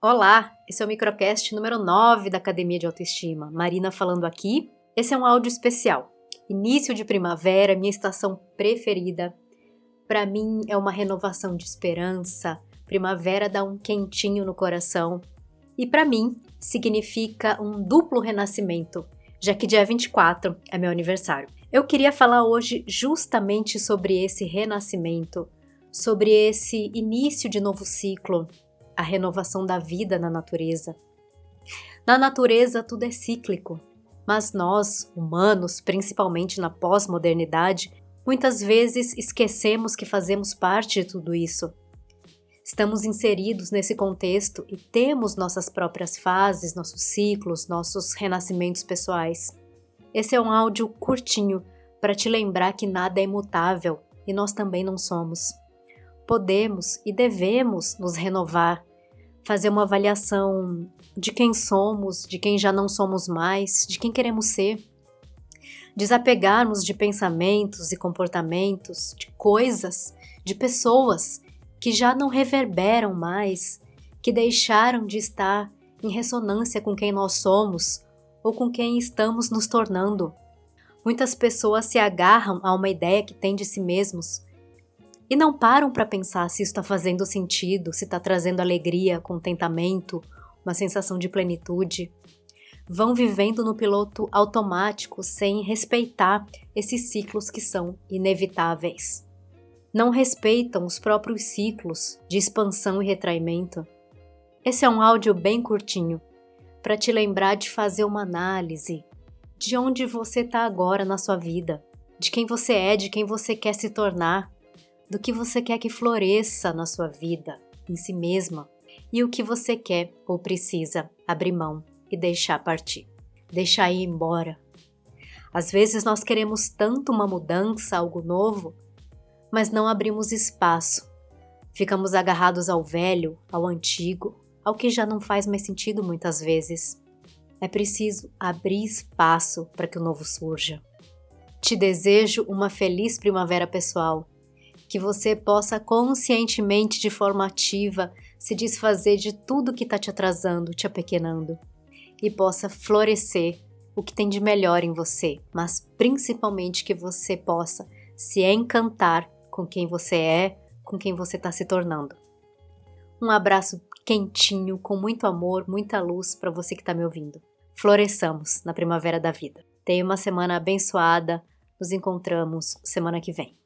Olá, esse é o microcast número 9 da Academia de Autoestima. Marina falando aqui. Esse é um áudio especial. Início de primavera, minha estação preferida. Para mim é uma renovação de esperança. Primavera dá um quentinho no coração. E para mim significa um duplo renascimento, já que dia 24 é meu aniversário. Eu queria falar hoje justamente sobre esse renascimento, sobre esse início de novo ciclo, a renovação da vida na natureza. Na natureza tudo é cíclico, mas nós, humanos, principalmente na pós-modernidade, muitas vezes esquecemos que fazemos parte de tudo isso. Estamos inseridos nesse contexto e temos nossas próprias fases, nossos ciclos, nossos renascimentos pessoais. Esse é um áudio curtinho para te lembrar que nada é imutável e nós também não somos. Podemos e devemos nos renovar fazer uma avaliação de quem somos, de quem já não somos mais, de quem queremos ser. Desapegarmos de pensamentos e comportamentos, de coisas, de pessoas que já não reverberam mais, que deixaram de estar em ressonância com quem nós somos ou com quem estamos nos tornando. Muitas pessoas se agarram a uma ideia que têm de si mesmos e não param para pensar se isso está fazendo sentido, se está trazendo alegria, contentamento, uma sensação de plenitude. Vão vivendo no piloto automático sem respeitar esses ciclos que são inevitáveis. Não respeitam os próprios ciclos de expansão e retraimento. Esse é um áudio bem curtinho para te lembrar de fazer uma análise de onde você está agora na sua vida, de quem você é, de quem você quer se tornar do que você quer que floresça na sua vida, em si mesma, e o que você quer ou precisa abrir mão e deixar partir, deixar ir embora. Às vezes nós queremos tanto uma mudança, algo novo, mas não abrimos espaço. Ficamos agarrados ao velho, ao antigo, ao que já não faz mais sentido muitas vezes. É preciso abrir espaço para que o novo surja. Te desejo uma feliz primavera pessoal que você possa conscientemente, de forma ativa, se desfazer de tudo que está te atrasando, te apequenando, e possa florescer o que tem de melhor em você, mas principalmente que você possa se encantar com quem você é, com quem você está se tornando. Um abraço quentinho, com muito amor, muita luz para você que está me ouvindo. Floresçamos na primavera da vida. Tenha uma semana abençoada. Nos encontramos semana que vem.